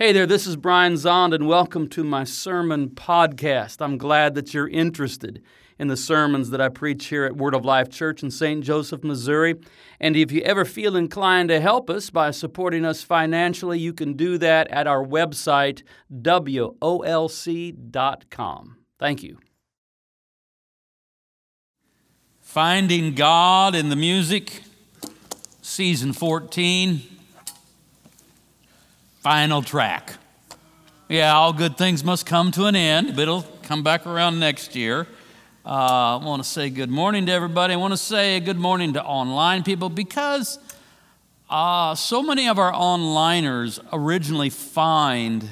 Hey there, this is Brian Zahnd, and welcome to my sermon podcast. I'm glad that you're interested in the sermons that I preach here at Word of Life Church in St. Joseph, Missouri. And if you ever feel inclined to help us by supporting us financially, you can do that at our website, WOLC.com. Thank you. Finding God in the Music, Season 14 final track. Yeah, all good things must come to an end, but it'll come back around next year. Uh, I want to say good morning to everybody. I want to say good morning to online people because uh, so many of our onliners originally find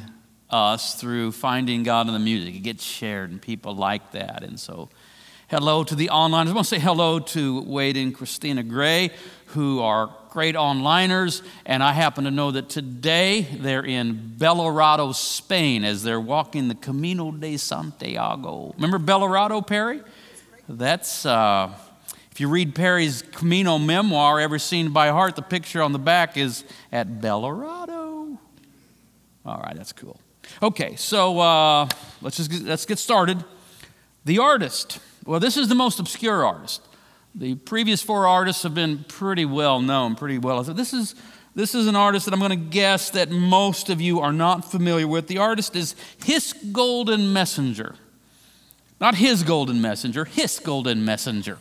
us through finding God in the music. It gets shared, and people like that. And so, hello to the online. I want to say hello to Wade and Christina Gray, who are great onliners, and I happen to know that today they're in Belorado, Spain, as they're walking the Camino de Santiago. Remember Belorado, Peri? That's, uh, if you read Peri's Camino memoir, Every Scene by Heart, the picture on the back is at Belorado. All right, that's cool. Okay, so uh, let's just get, let's get started. The artist. Well, this is the most obscure artist. The previous four artists have been pretty well known, pretty well. So this is this is an artist that I'm going to guess that most of you are not familiar with. The artist is Hiss Golden Messenger. Not his golden messenger, Hiss Golden Messenger.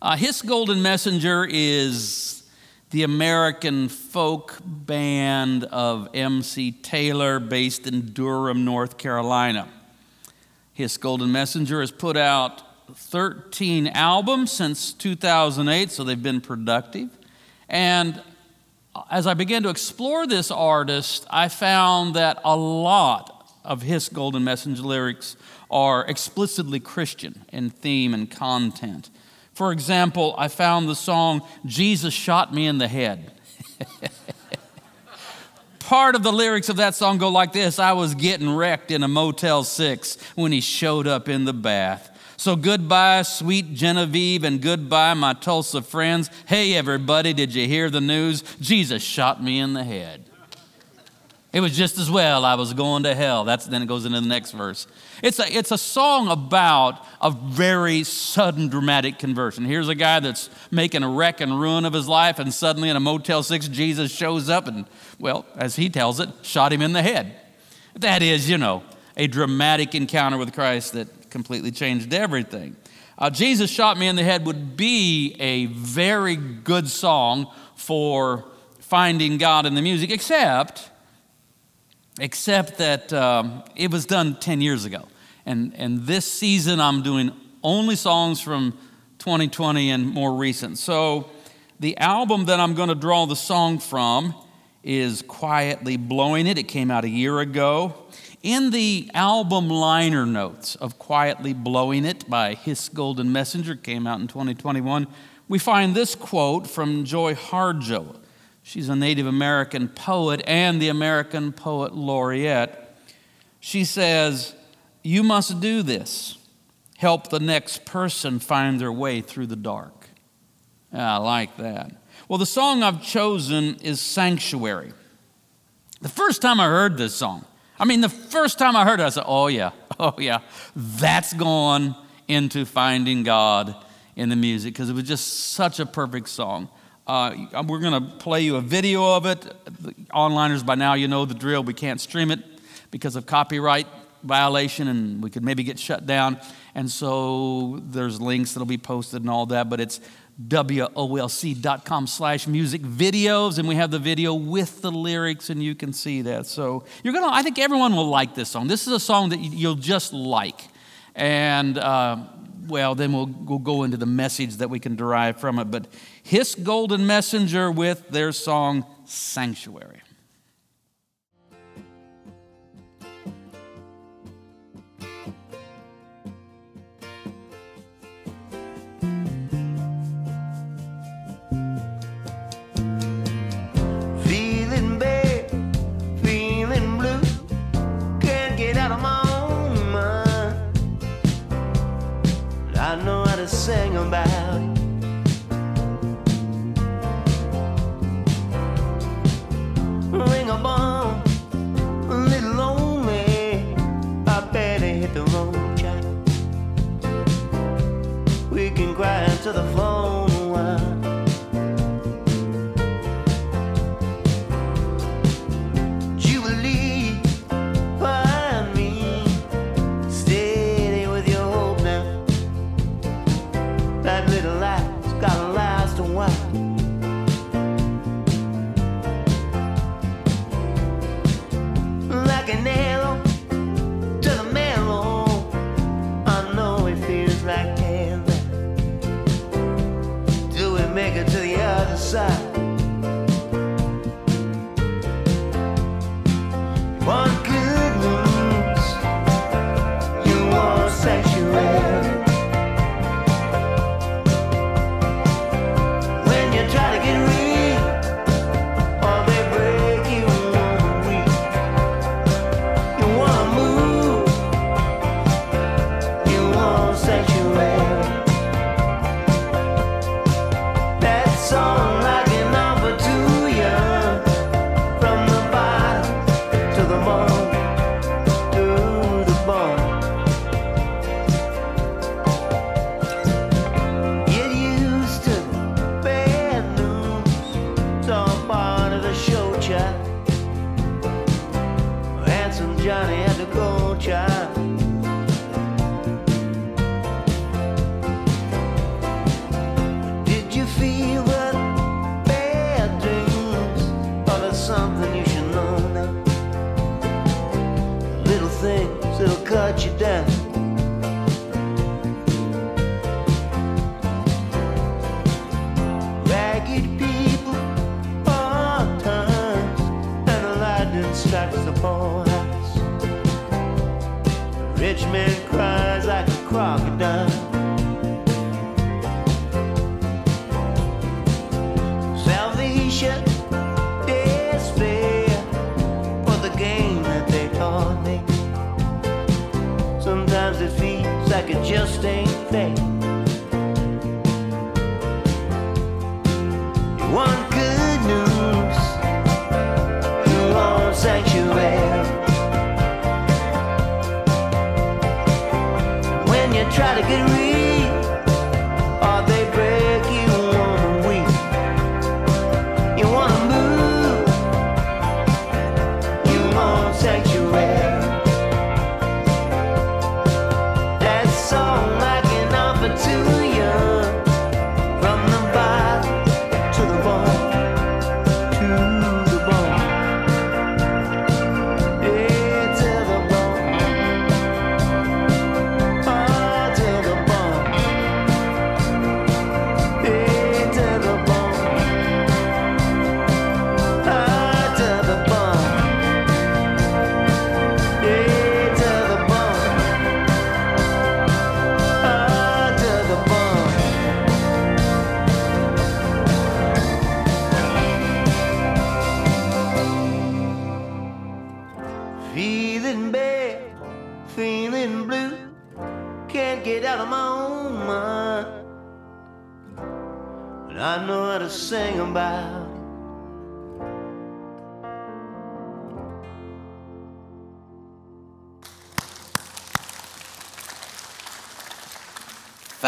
Uh, Hiss Golden Messenger is the American folk band of MC Taylor based in Durham, North Carolina. Hiss Golden Messenger has put out 13 albums since 2008, so they've been productive. And as I began to explore this artist, I found that a lot of Hiss Golden Messenger lyrics are explicitly Christian in theme and content. For example, I found the song Jesus Shot Me in the Head. Part of the lyrics of that song go like this I was getting wrecked in a Motel 6 when he showed up in the bath. So goodbye, sweet Genevieve, and goodbye, my Tulsa friends. Hey, everybody, did you hear the news? Jesus shot me in the head. It was just as well I was going to hell. That's then it goes into the next verse. It's a, it's a song about a very sudden dramatic conversion. Here's a guy that's making a wreck and ruin of his life, and suddenly in a Motel 6, Jesus shows up and, well, as he tells it, shot him in the head. That is, you know, a dramatic encounter with Christ that completely changed everything. Uh, Jesus Shot Me in the Head would be a very good song for finding God in the music, except, except that um, it was done 10 years ago. And, and this season, I'm doing only songs from 2020 and more recent. So the album that I'm going to draw the song from is Quietly Blowing It. It came out a year ago. In the album liner notes of Quietly Blowing It by Hiss Golden Messenger, came out in 2021, we find this quote from Joy Harjo. She's a Native American poet and the American Poet Laureate. She says, You must do this. Help the next person find their way through the dark. Yeah, I like that. Well, the song I've chosen is Sanctuary. The first time I heard this song, I mean, the first time I heard it, I said, oh, yeah, oh, yeah, that's going into finding God in the music because it was just such a perfect song. Uh, we're going to play you a video of it. The onliners, by now, you know the drill. We can't stream it because of copyright violation and we could maybe get shut down. And so there's links that'll be posted and all that, but it's wolc.com slash music videos and we have the video with the lyrics and you can see that. So you're gonna i think everyone will like this song. This is a song that you'll just like. And uh, well then we'll, we'll go into the message that we can derive from it. But Hiss Golden Messenger with their song sanctuary to the phone.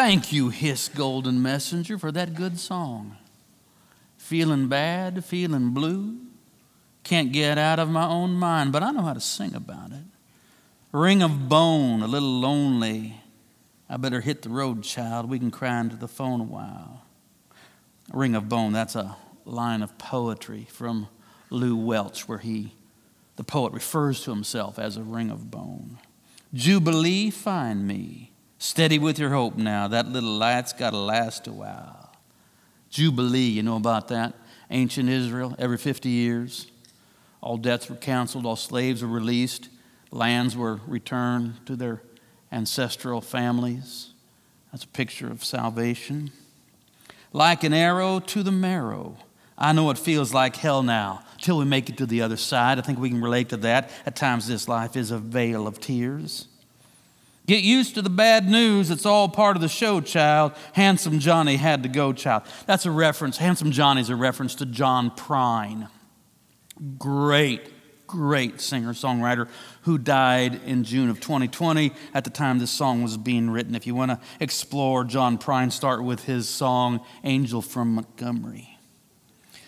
Thank you, Hiss Golden Messenger, for that good song. Feeling bad, feeling blue, can't get out of my own mind, but I know how to sing about it. Ring of bone, a little lonely. I better hit the road, child. We can cry into the phone a while. Ring of bone, that's a line of poetry from Lew Welch, where he, the poet, refers to himself as a ring of bone. Jubilee, find me. Steady with your hope now. That little light's got to last a while. Jubilee, you know about that? Ancient Israel, every 50 years, all debts were canceled, all slaves were released, lands were returned to their ancestral families. That's a picture of salvation. Like an arrow to the marrow. I know it feels like hell now till we make it to the other side. I think we can relate to that. At times, this life is a vale of tears. Get used to the bad news. It's all part of the show, child. Handsome Johnny had to go, child. That's a reference. Handsome Johnny's a reference to John Prine. Great, great singer songwriter who died in June of 2020 at the time this song was being written. If you want to explore John Prine, start with his song, Angel from Montgomery.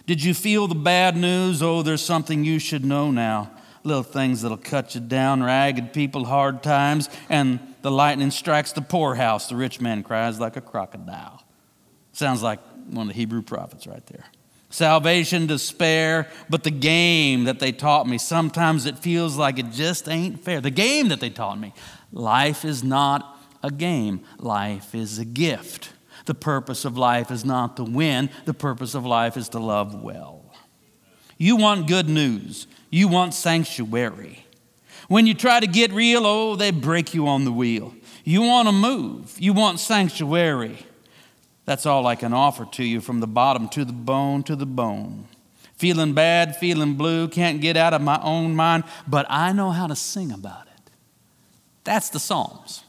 Did you feel the bad news? Oh, there's something you should know now. Little things that'll cut you down, ragged people, hard times, and the lightning strikes the poorhouse. The rich man cries like a crocodile. Sounds like one of the Hebrew prophets right there. Salvation, despair, but the game that they taught me, sometimes it feels like it just ain't fair. The game that they taught me. Life is not a game, life is a gift. The purpose of life is not to win, the purpose of life is to love well. You want good news, you want sanctuary. When you try to get real, oh, they break you on the wheel. You want to move, you want sanctuary. That's all I can offer to you from the bottom to the bone to the bone. Feeling bad, feeling blue, can't get out of my own mind, but I know how to sing about it. That's the Psalms.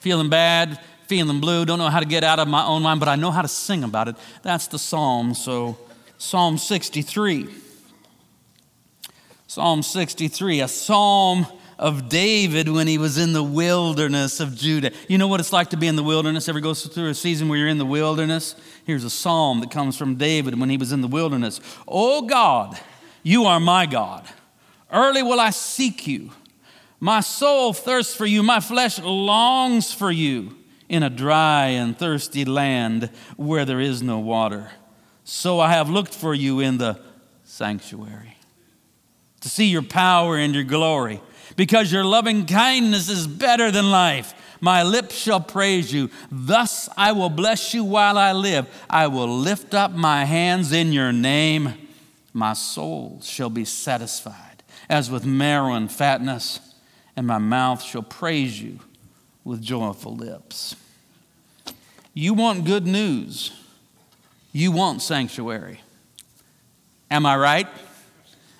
Feeling bad, feeling blue, don't know how to get out of my own mind, but I know how to sing about it. That's the Psalm. So, Psalm 63. Psalm 63, a psalm of David when he was in the wilderness of Judah. You know what it's like to be in the wilderness? Ever go through a season where you're in the wilderness? Here's a psalm that comes from David when he was in the wilderness. Oh God, you are my God. Early will I seek you. My soul thirsts for you, my flesh longs for you in a dry and thirsty land where there is no water. So I have looked for you in the sanctuary to see your power and your glory, because your loving kindness is better than life. My lips shall praise you. Thus I will bless you while I live. I will lift up my hands in your name. My soul shall be satisfied as with marrow and fatness, and my mouth shall praise you with joyful lips. You want good news, you want sanctuary. Am I right?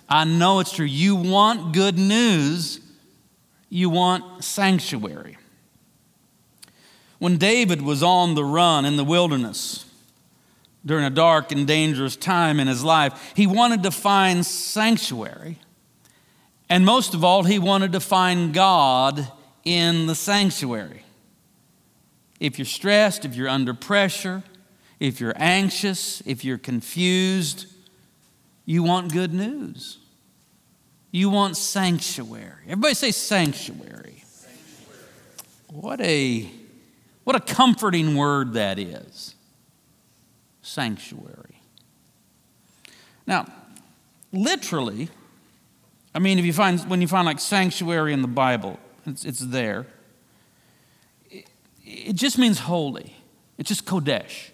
I know it's true. You want good news, you want sanctuary. When David was on the run in the wilderness during a dark and dangerous time in his life, he wanted to find sanctuary. And most of all, he wanted to find God in the sanctuary. If you're stressed, if you're under pressure, if you're anxious, if you're confused, you want good news. You want sanctuary. Everybody say sanctuary. sanctuary. What a what a comforting word that is. Sanctuary. Now, literally, I mean, if you find when you find like sanctuary in the Bible, it's, it's there. It, it just means holy. It's just kodesh.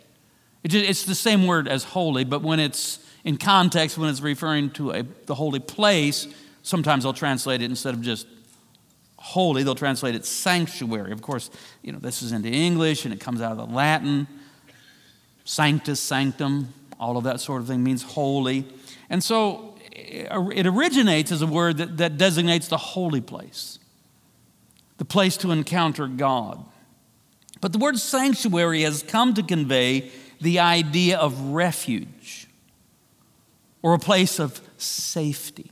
It just, it's the same word as holy, but when it's in context, when it's referring to a, the holy place, sometimes they'll translate it instead of just holy, they'll translate it sanctuary. Of course, you know, this is into English and it comes out of the Latin. Sanctus, sanctum, all of that sort of thing means holy. And so it originates as a word that, that designates the holy place, the place to encounter God. But the word sanctuary has come to convey the idea of refuge or a place of safety.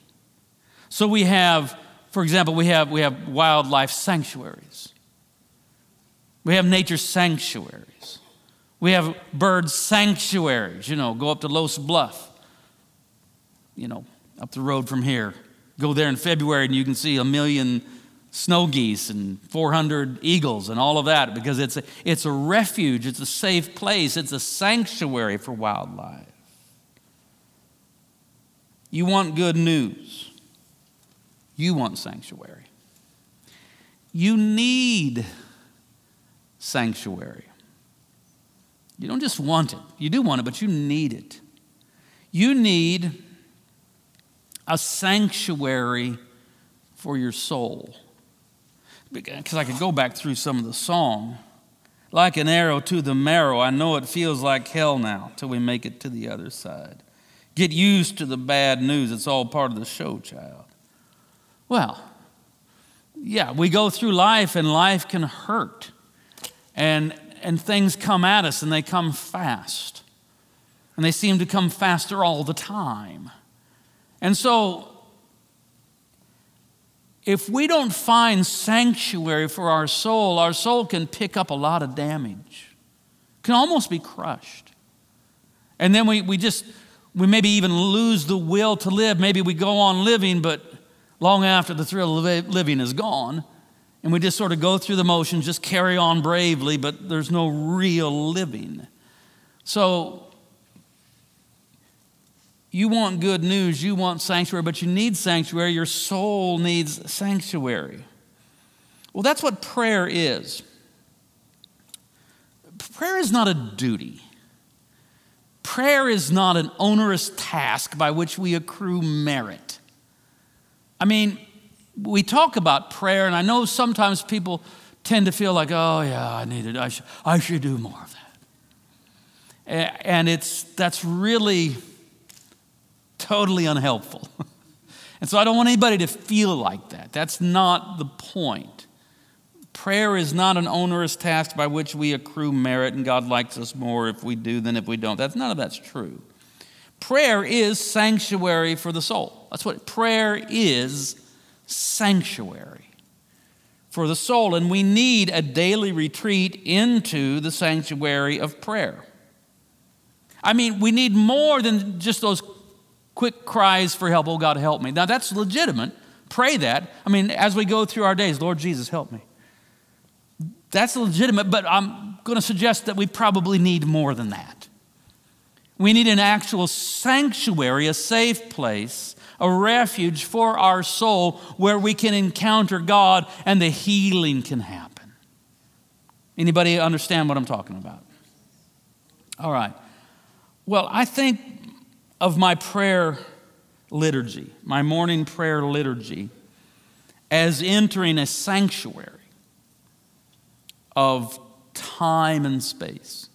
So we have, for example, we have, we have wildlife sanctuaries. We have nature sanctuaries. We have bird sanctuaries, you know, go up to Loess Bluff, you know, up the road from here. Go there in February and you can see a million snow geese and 400 eagles and all of that because it's a, it's a refuge, it's a safe place, it's a sanctuary for wildlife. You want good news, you want sanctuary. You need sanctuary. You don't just want it, you do want it, but you need it. You need a sanctuary for your soul. Because I could go back through some of the song. Like an arrow to the marrow, I know it feels like hell now till we make it to the other side. Get used to the bad news. It's all part of the show, child. Well, yeah, we go through life and life can hurt. And, and things come at us and they come fast. And they seem to come faster all the time. And so, if we don't find sanctuary for our soul, our soul can pick up a lot of damage, can almost be crushed. And then we, we just we maybe even lose the will to live. Maybe we go on living, but long after the thrill of living is gone, and we just sort of go through the motions, just carry on bravely, but there's no real living. So, you want good news, you want sanctuary, but you need sanctuary. Your soul needs sanctuary. Well, that's what prayer is. prayer is not a duty. Prayer is not an onerous task by which we accrue merit. I mean, we talk about prayer, and I know sometimes people tend to feel like, oh, yeah, I need it. I should, I should do more of that. And it's, that's really totally unhelpful. and so I don't want anybody to feel like that. That's not the point. Prayer is not an onerous task by which we accrue merit, and God likes us more if we do than if we don't. That's none of that's true. Prayer is sanctuary for the soul. That's what prayer is sanctuary for the soul. And we need a daily retreat into the sanctuary of prayer. I mean, we need more than just those quick cries for help. Oh, God, help me. Now, that's legitimate. Pray that. I mean, as we go through our days, Lord Jesus, help me. That's legitimate, but I'm going to suggest that we probably need more than that. We need an actual sanctuary, a safe place, a refuge for our soul where we can encounter God and the healing can happen. Anybody understand what I'm talking about? All right. Well, I think of my prayer liturgy, my morning prayer liturgy, as entering a sanctuary of time and space.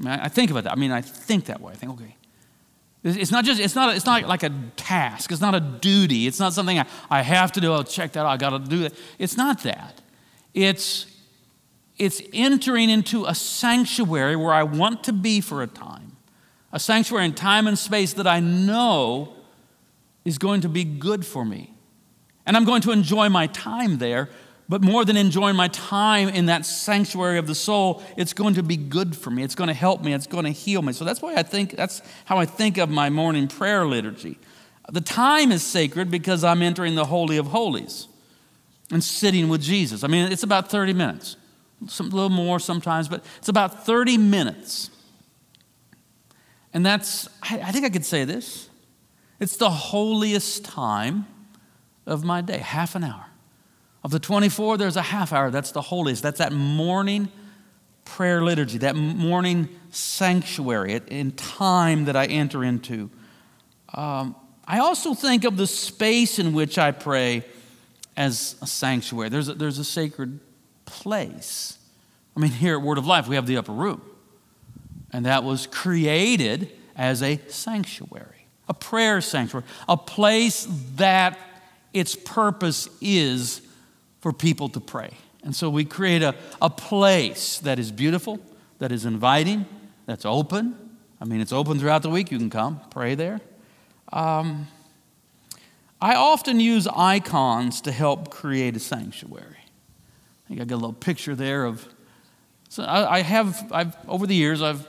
I, mean, I think about that. I mean, I think that way. I think, okay. It's not just, it's not, it's not like a task. It's not a duty. It's not something I, I have to do. I'll check that out. I got to do that. It's not that. It's, it's entering into a sanctuary where I want to be for a time, a sanctuary in time and space that I know is going to be good for me. And I'm going to enjoy my time there but more than enjoying my time in that sanctuary of the soul, it's going to be good for me. It's going to help me. It's going to heal me. So that's why I think that's how I think of my morning prayer liturgy. The time is sacred because I'm entering the Holy of Holies and sitting with Jesus. I mean, it's about 30 minutes, Some, a little more sometimes, but it's about 30 minutes. And that's, I, I think I could say this it's the holiest time of my day, half an hour. Of the 24, there's a half hour. That's the holiest. That's that morning prayer liturgy, that morning sanctuary in time that I enter into. Um, I also think of the space in which I pray as a sanctuary. There's a, there's a sacred place. I mean, here at Word of Life, we have the upper room, and that was created as a sanctuary, a prayer sanctuary, a place that its purpose is for people to pray. And so we create a, a place that is beautiful, that is inviting, that's open. I mean, it's open throughout the week. You can come, pray there. Um, I often use icons to help create a sanctuary. I think I got a little picture there of. So I, I have, I've, over the years, I've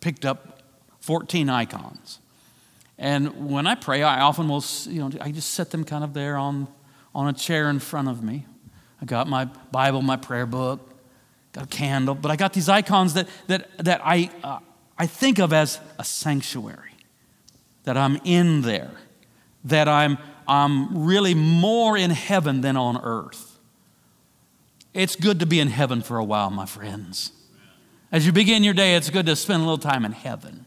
picked up 14 icons. And when I pray, I often will, you know, I just set them kind of there on on a chair in front of me. I got my Bible, my prayer book, got a candle, but I got these icons that, that, that I, uh, I think of as a sanctuary, that I'm in there, that I'm, I'm really more in heaven than on earth. It's good to be in heaven for a while, my friends. As you begin your day, it's good to spend a little time in heaven.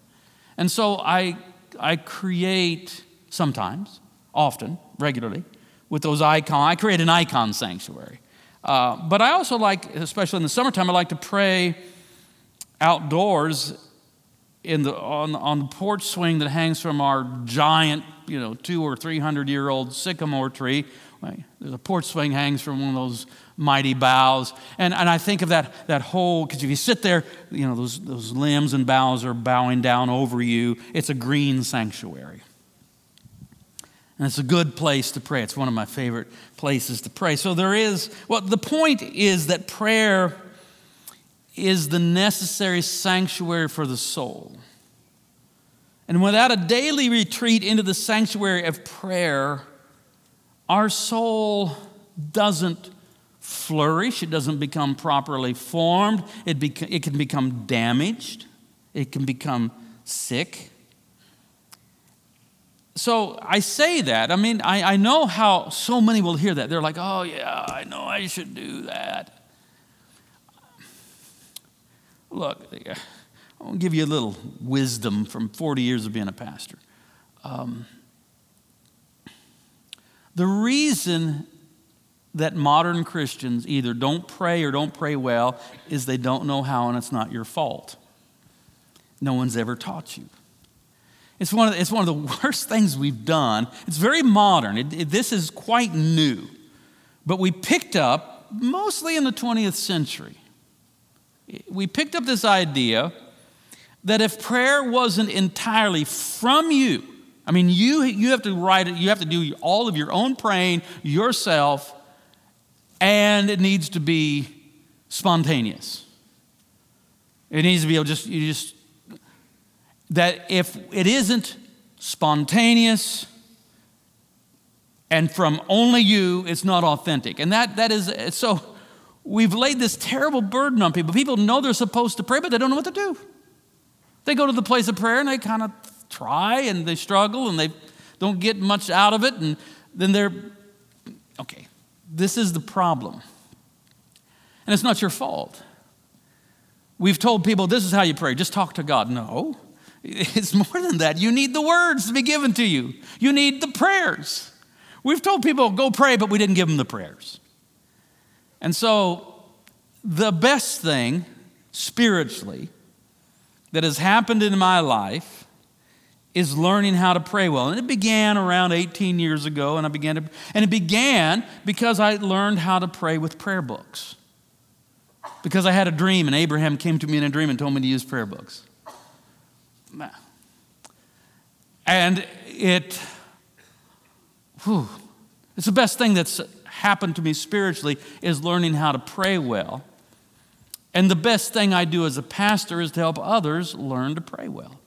And so I, I create sometimes, often, regularly, with those icons. I create an icon sanctuary. Uh, but I also like, especially in the summertime, I like to pray outdoors in the, on, on the porch swing that hangs from our giant, you know, two or three hundred year old sycamore tree. There's a porch swing hangs from one of those mighty boughs. And, and I think of that, that whole, because if you sit there, you know, those, those limbs and boughs are bowing down over you. It's a green sanctuary. And it's a good place to pray. It's one of my favorite places to pray. So there is, well, the point is that prayer is the necessary sanctuary for the soul. And without a daily retreat into the sanctuary of prayer, our soul doesn't flourish, it doesn't become properly formed, it, bec- it can become damaged, it can become sick. So I say that. I mean, I, I know how so many will hear that. They're like, oh, yeah, I know I should do that. Look, I'll give you a little wisdom from 40 years of being a pastor. Um, the reason that modern Christians either don't pray or don't pray well is they don't know how, and it's not your fault. No one's ever taught you. It's one of the, it's one of the worst things we've done. It's very modern. It, it, this is quite new. But we picked up, mostly in the 20th century, we picked up this idea that if prayer wasn't entirely from you, I mean, you, you have to write it, you have to do all of your own praying yourself, and it needs to be spontaneous. It needs to be able just, you just, that if it isn't spontaneous and from only you, it's not authentic. And that, that is, so we've laid this terrible burden on people. People know they're supposed to pray, but they don't know what to do. They go to the place of prayer and they kind of try and they struggle and they don't get much out of it. And then they're, okay, this is the problem. And it's not your fault. We've told people this is how you pray, just talk to God. No, it's more than that. You need the words to be given to you, you need the prayers. We've told people go pray, but we didn't give them the prayers. And so, the best thing spiritually that has happened in my life is learning how to pray well. And it began around 18 years ago, and I began to, and it began because I learned how to pray with prayer books. Because I had a dream, and Abraham came to me in a dream and told me to use prayer books. And it, whew, it's the best thing that's happened to me spiritually is learning how to pray well. And the best thing I do as a pastor is to help others learn to pray well.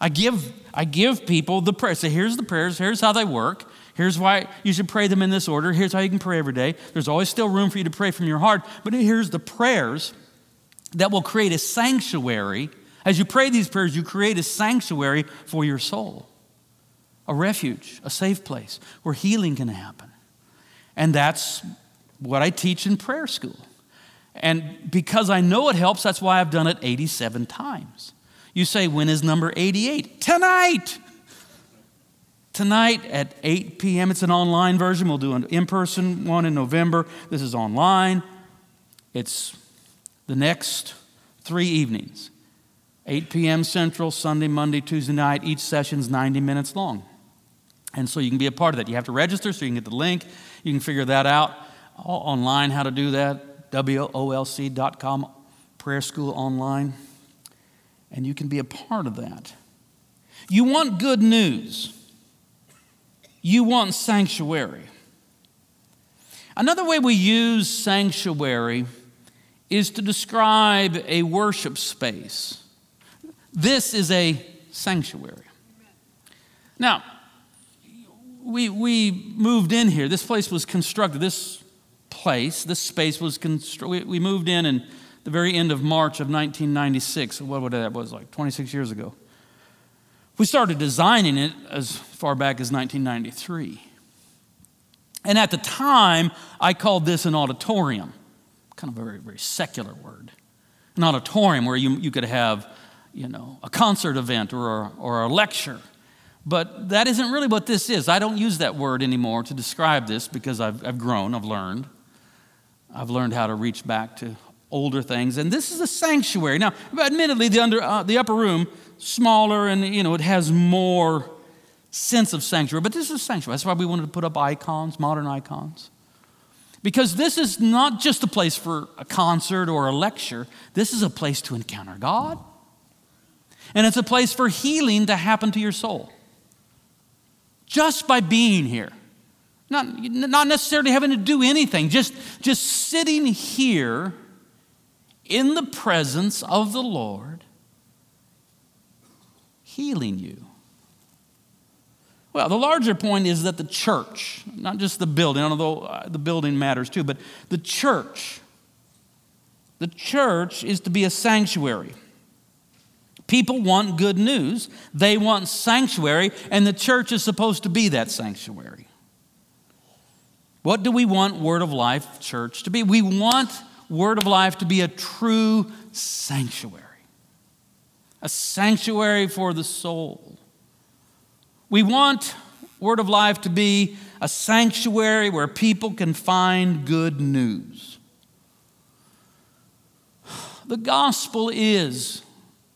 I give, I give people the prayers. Say, here's the prayers, here's how they work, here's why you should pray them in this order, here's how you can pray every day. There's always still room for you to pray from your heart, but here's the prayers that will create a sanctuary. As you pray these prayers, you create a sanctuary for your soul, a refuge, a safe place where healing can happen. And that's what I teach in prayer school. And because I know it helps, that's why I've done it 87 times. You say, when is number 88? Tonight! Tonight at 8 p.m. It's an online version. We'll do an in person one in November. This is online. It's the next three evenings 8 p.m. Central, Sunday, Monday, Tuesday night. Each session's 90 minutes long. And so you can be a part of that. You have to register so you can get the link. You can figure that out online how to do that. WOLC.com, prayer school online, and you can be a part of that. You want good news, you want sanctuary. Another way we use sanctuary is to describe a worship space. This is a sanctuary. Now, we, we moved in here. This place was constructed. This place, this space was constructed. We moved in in the very end of March of 1996. What would that was like 26 years ago. We started designing it as far back as 1993. And at the time, I called this an auditorium, kind of a very, very secular word. An auditorium where you, you could have, you know, a concert event or a, or a lecture. But that isn't really what this is. I don't use that word anymore to describe this because I've, I've grown, I've learned. I've learned how to reach back to older things. And this is a sanctuary. Now, admittedly, the, under, uh, the upper room, smaller and, you know, it has more sense of sanctuary, but this is a sanctuary. That's why we wanted to put up icons, modern icons. Because this is not just a place for a concert or a lecture, this is a place to encounter God. And it's a place for healing to happen to your soul. Just by being here. Not, not necessarily having to do anything, just, just sitting here in the presence of the Lord, healing you. Well, the larger point is that the church, not just the building, although uh, the building matters too, but the church, the church is to be a sanctuary. People want good news, they want sanctuary, and the church is supposed to be that sanctuary. What do we want Word of Life Church to be? We want Word of Life to be a true sanctuary. a sanctuary for the soul. We want Word of Life to be a sanctuary where people can find good news. The gospel is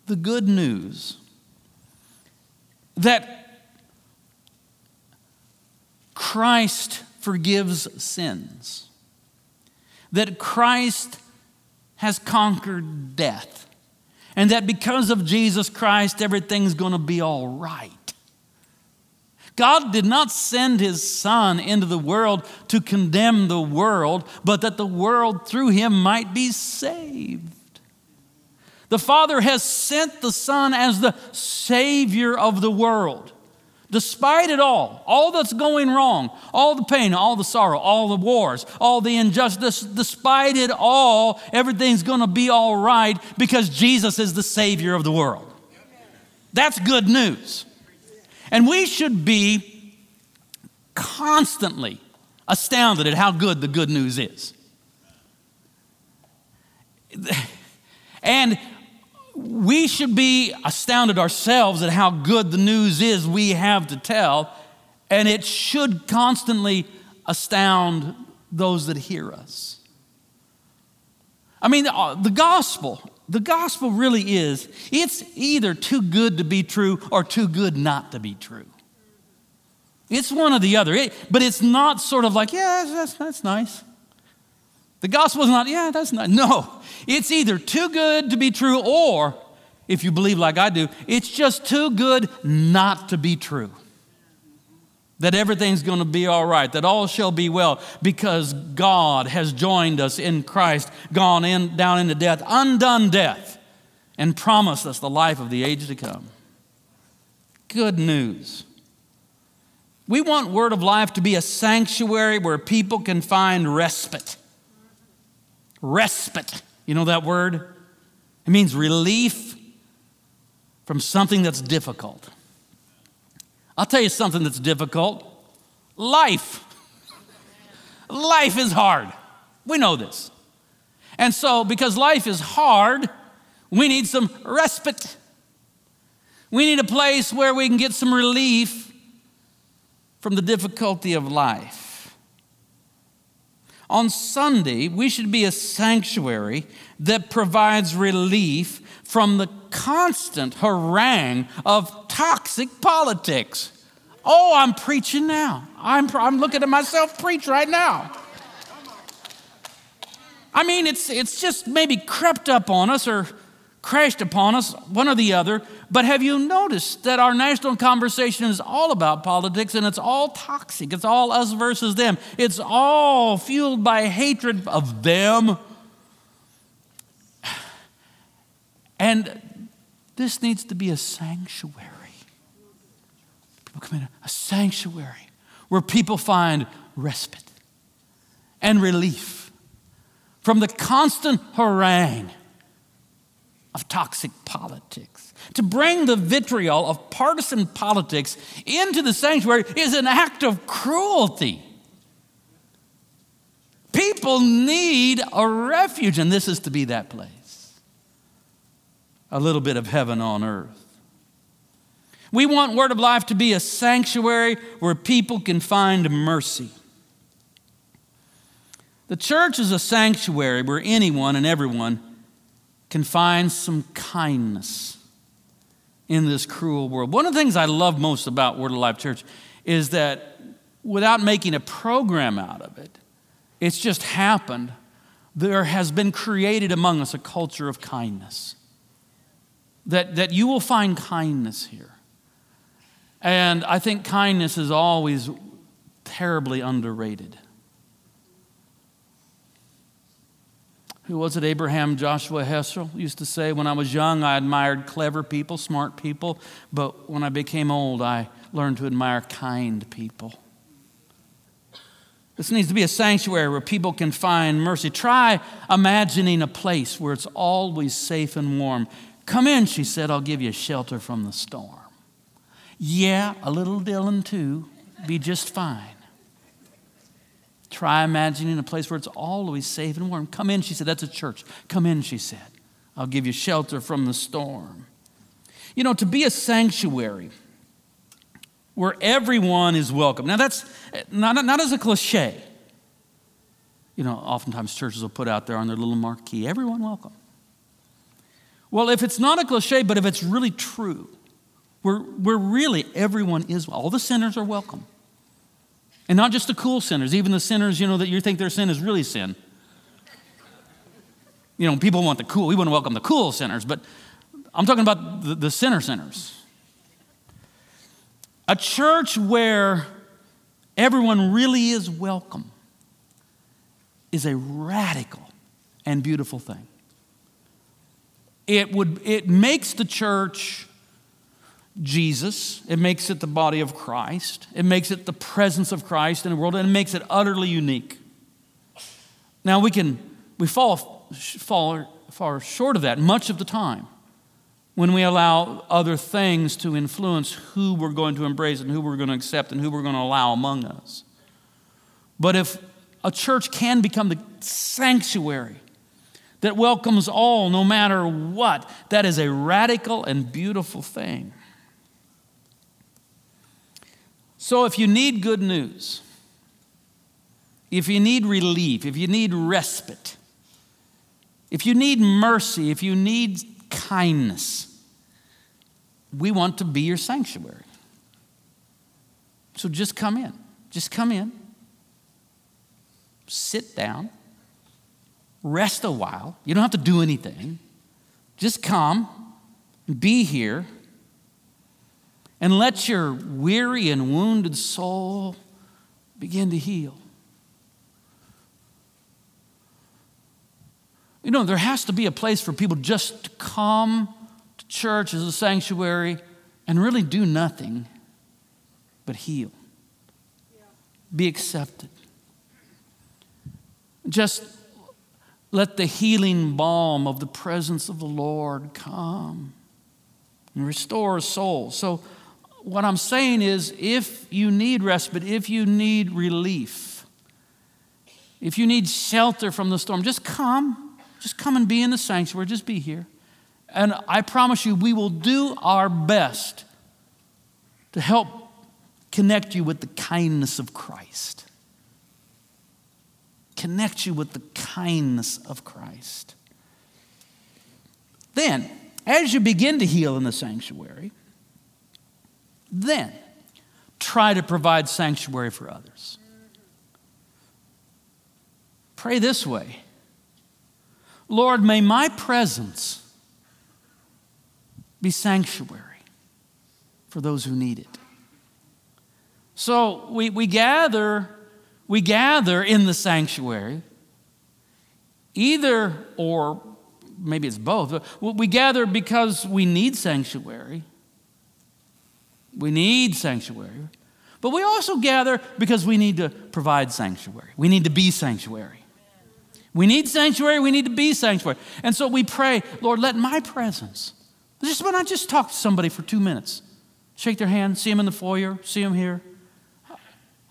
the good news that Christ forgives sins, that Christ has conquered death, and that because of Jesus Christ, everything's going to be all right. God did not send his Son into the world to condemn the world, but that the world through him might be saved. The Father has sent the Son as the Savior of the world. Despite it all, all that's going wrong, all the pain, all the sorrow, all the wars, all the injustice, despite it all, everything's going to be all right because Jesus is the Savior of the world. That's good news. And we should be constantly astounded at how good the good news is. And we should be astounded ourselves at how good the news is we have to tell, and it should constantly astound those that hear us. I mean, uh, the gospel, the gospel really is, it's either too good to be true or too good not to be true. It's one or the other, it, but it's not sort of like, yeah, that's, that's nice. The gospel is not, yeah, that's not. No, it's either too good to be true, or if you believe like I do, it's just too good not to be true. That everything's going to be all right, that all shall be well, because God has joined us in Christ, gone in, down into death, undone death, and promised us the life of the age to come. Good news. We want Word of Life to be a sanctuary where people can find respite. Respite. You know that word? It means relief from something that's difficult. I'll tell you something that's difficult life. life is hard. We know this. And so, because life is hard, we need some respite. We need a place where we can get some relief from the difficulty of life. On Sunday, we should be a sanctuary that provides relief from the constant harangue of toxic politics. Oh, I'm preaching now. I'm, I'm looking at myself preach right now. I mean, it's, it's just maybe crept up on us or crashed upon us, one or the other. But have you noticed that our national conversation is all about politics and it's all toxic? It's all us versus them. It's all fueled by hatred of them. And this needs to be a sanctuary. People come in, a sanctuary where people find respite and relief from the constant harangue of toxic politics. To bring the vitriol of partisan politics into the sanctuary is an act of cruelty. People need a refuge, and this is to be that place. A little bit of heaven on earth. We want Word of Life to be a sanctuary where people can find mercy. The church is a sanctuary where anyone and everyone can find some kindness in this cruel world. One of the things I love most about Word of Life Church is that without making a program out of it, it's just happened. There has been created among us a culture of kindness. That, that you will find kindness here. And I think kindness is always terribly underrated. Who was it? Abraham Joshua Heschel used to say, When I was young, I admired clever people, smart people, but when I became old, I learned to admire kind people. This needs to be a sanctuary where people can find mercy. Try imagining a place where it's always safe and warm. Come in, she said, I'll give you shelter from the storm. Yeah, a little Dylan too, be just fine. Try imagining a place where it's always safe and warm. Come in, she said. That's a church. Come in, she said. I'll give you shelter from the storm. You know, to be a sanctuary where everyone is welcome. Now, that's not, not, not as a cliche. You know, oftentimes churches will put out there on their little marquee, everyone welcome. Well, if it's not a cliche, but if it's really true, we're, we're really, everyone is, all the sinners are welcome. And not just the cool sinners, even the sinners, you know, that you think their sin is really sin. You know, people want the cool, we want to welcome the cool sinners, but I'm talking about the, the sinner sinners. A church where everyone really is welcome is a radical and beautiful thing. It, would, it makes the church Jesus, it makes it the body of Christ, it makes it the presence of Christ in the world, and it makes it utterly unique. Now, we can, we fall, fall far short of that much of the time when we allow other things to influence who we're going to embrace and who we're going to accept and who we're going to allow among us. But if a church can become the sanctuary that welcomes all no matter what, that is a radical and beautiful thing. So if you need good news, if you need relief, if you need respite, if you need mercy, if you need kindness. We want to be your sanctuary. So just come in. Just come in. Sit down. Rest a while. You don't have to do anything. Just come, be here, and let your weary and wounded soul begin to heal. You know, there has to be a place for people just to come to church as a sanctuary and really do nothing but heal, be accepted. Just let the healing balm of the presence of the Lord come and restore a soul. So, what I'm saying is if you need respite, if you need relief, if you need shelter from the storm, just come just come and be in the sanctuary, just be here. And I promise you, we will do our best to help connect you with the kindness of Christ. Connect you with the kindness of Christ. Then, as you begin to heal in the sanctuary, then try to provide sanctuary for others. Pray this way Lord, may my presence be sanctuary for those who need it. So we, we gather, we gather in the sanctuary, either or maybe it's both. We gather because we need sanctuary. We need sanctuary. But we also gather because we need to provide sanctuary. We need to be sanctuary. We need sanctuary, we need to be sanctuary. And so we pray, Lord, let my presence, just why not just talk to somebody for two minutes? Shake their hand, see them in the foyer, see them here.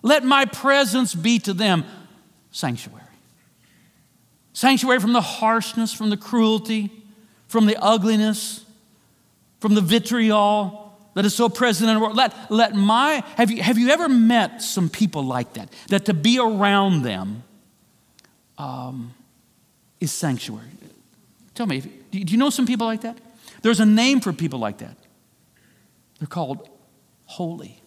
Let my presence be to them sanctuary. Sanctuary from the harshness, from the cruelty, from the ugliness, from the vitriol that is so present in the world. Let, let my, have you, have you ever met some people like that? That to be around them um, is sanctuary. Tell me, do you know some people like that? There's a name for people like that. They're called holy.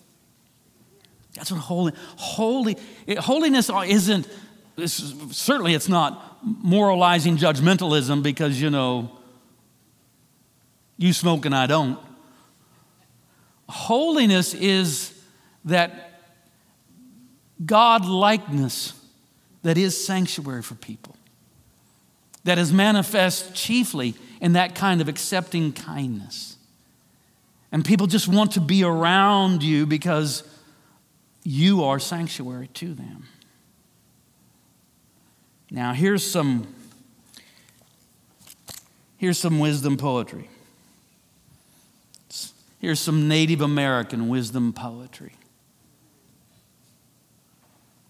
That's what holy, holy, it, holiness isn't, certainly it's not moralizing judgmentalism because, you know, you smoke and I don't. Holiness is that God likeness that is sanctuary for people, that is manifest chiefly in that kind of accepting kindness. And people just want to be around you because you are sanctuary to them. Now, here's some, here's some wisdom poetry. Here's some Native American wisdom poetry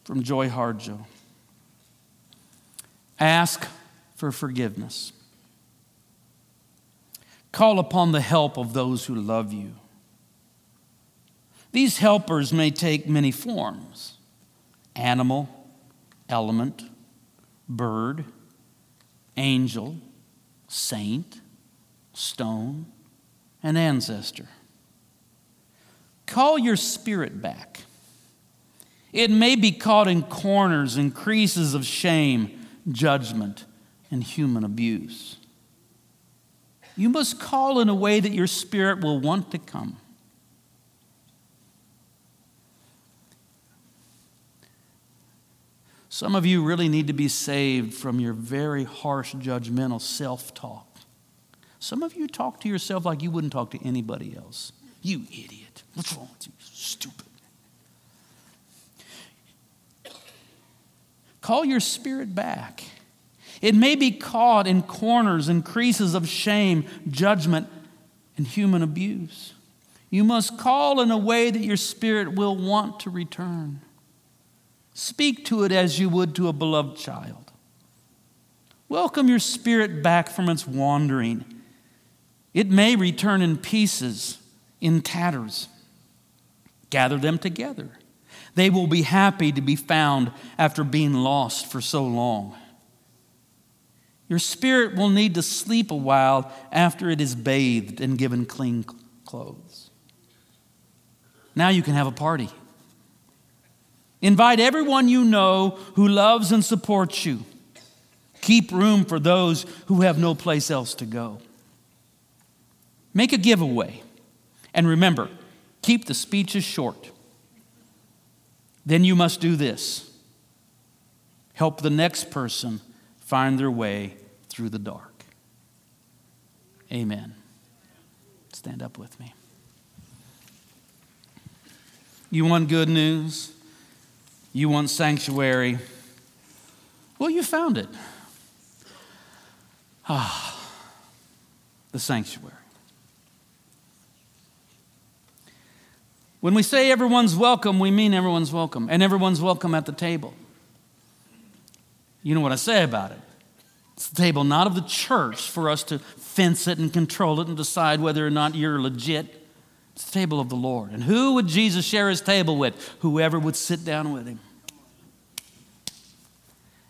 from Joy Harjo. Ask for forgiveness. Call upon the help of those who love you. These helpers may take many forms animal, element, bird, angel, saint, stone, and ancestor. Call your spirit back. It may be caught in corners and creases of shame, judgment, and human abuse. You must call in a way that your spirit will want to come. Some of you really need to be saved from your very harsh, judgmental self talk. Some of you talk to yourself like you wouldn't talk to anybody else. You idiot. What's wrong with you? Stupid. Call your spirit back. It may be caught in corners and creases of shame, judgment, and human abuse. You must call in a way that your spirit will want to return. Speak to it as you would to a beloved child. Welcome your spirit back from its wandering. It may return in pieces, in tatters. Gather them together. They will be happy to be found after being lost for so long. Your spirit will need to sleep a while after it is bathed and given clean clothes. Now you can have a party. Invite everyone you know who loves and supports you. Keep room for those who have no place else to go. Make a giveaway. And remember, keep the speeches short. Then you must do this help the next person find their way through the dark. Amen. Stand up with me. You want good news? You want sanctuary? Well, you found it. Ah, the sanctuary. When we say everyone's welcome, we mean everyone's welcome, and everyone's welcome at the table. You know what I say about it? It's the table not of the church for us to fence it and control it and decide whether or not you're legit. It's the table of the Lord. And who would Jesus share his table with? Whoever would sit down with him.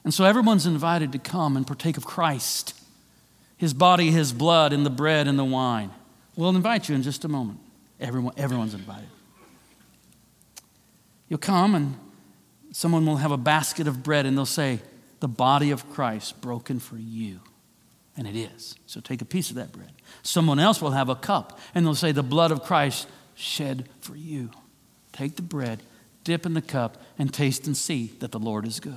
And so everyone's invited to come and partake of Christ, his body, his blood, and the bread and the wine. We'll invite you in just a moment. Everyone, everyone's invited. You'll come and someone will have a basket of bread and they'll say, The body of Christ broken for you. And it is. So take a piece of that bread. Someone else will have a cup and they'll say, The blood of Christ shed for you. Take the bread, dip in the cup, and taste and see that the Lord is good.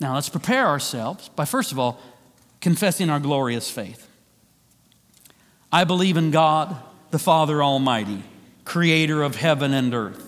Now let's prepare ourselves by, first of all, confessing our glorious faith. I believe in God, the Father Almighty, creator of heaven and earth.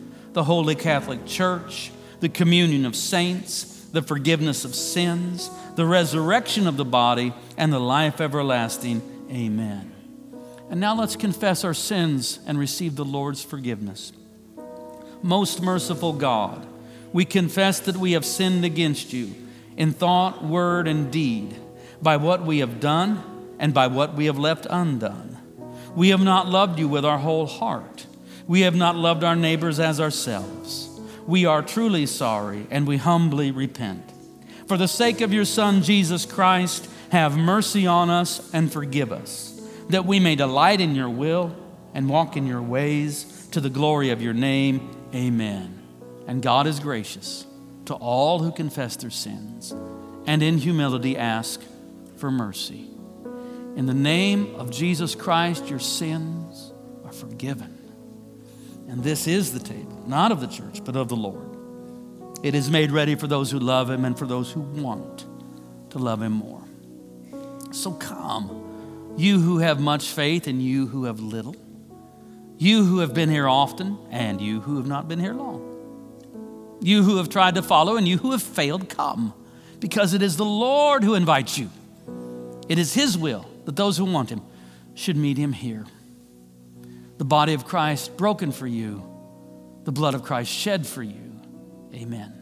the Holy Catholic Church, the communion of saints, the forgiveness of sins, the resurrection of the body, and the life everlasting. Amen. And now let's confess our sins and receive the Lord's forgiveness. Most merciful God, we confess that we have sinned against you in thought, word, and deed, by what we have done and by what we have left undone. We have not loved you with our whole heart. We have not loved our neighbors as ourselves. We are truly sorry and we humbly repent. For the sake of your Son, Jesus Christ, have mercy on us and forgive us, that we may delight in your will and walk in your ways to the glory of your name. Amen. And God is gracious to all who confess their sins and in humility ask for mercy. In the name of Jesus Christ, your sins are forgiven. And this is the table, not of the church, but of the Lord. It is made ready for those who love him and for those who want to love him more. So come, You who have much faith and you who have little. You who have been here often and you who have not been here long. You who have tried to follow and you who have failed, come. Because it is the Lord who invites you. It is His will that those who want Him should meet Him here. The body of Christ broken for you, the blood of Christ shed for you. Amen.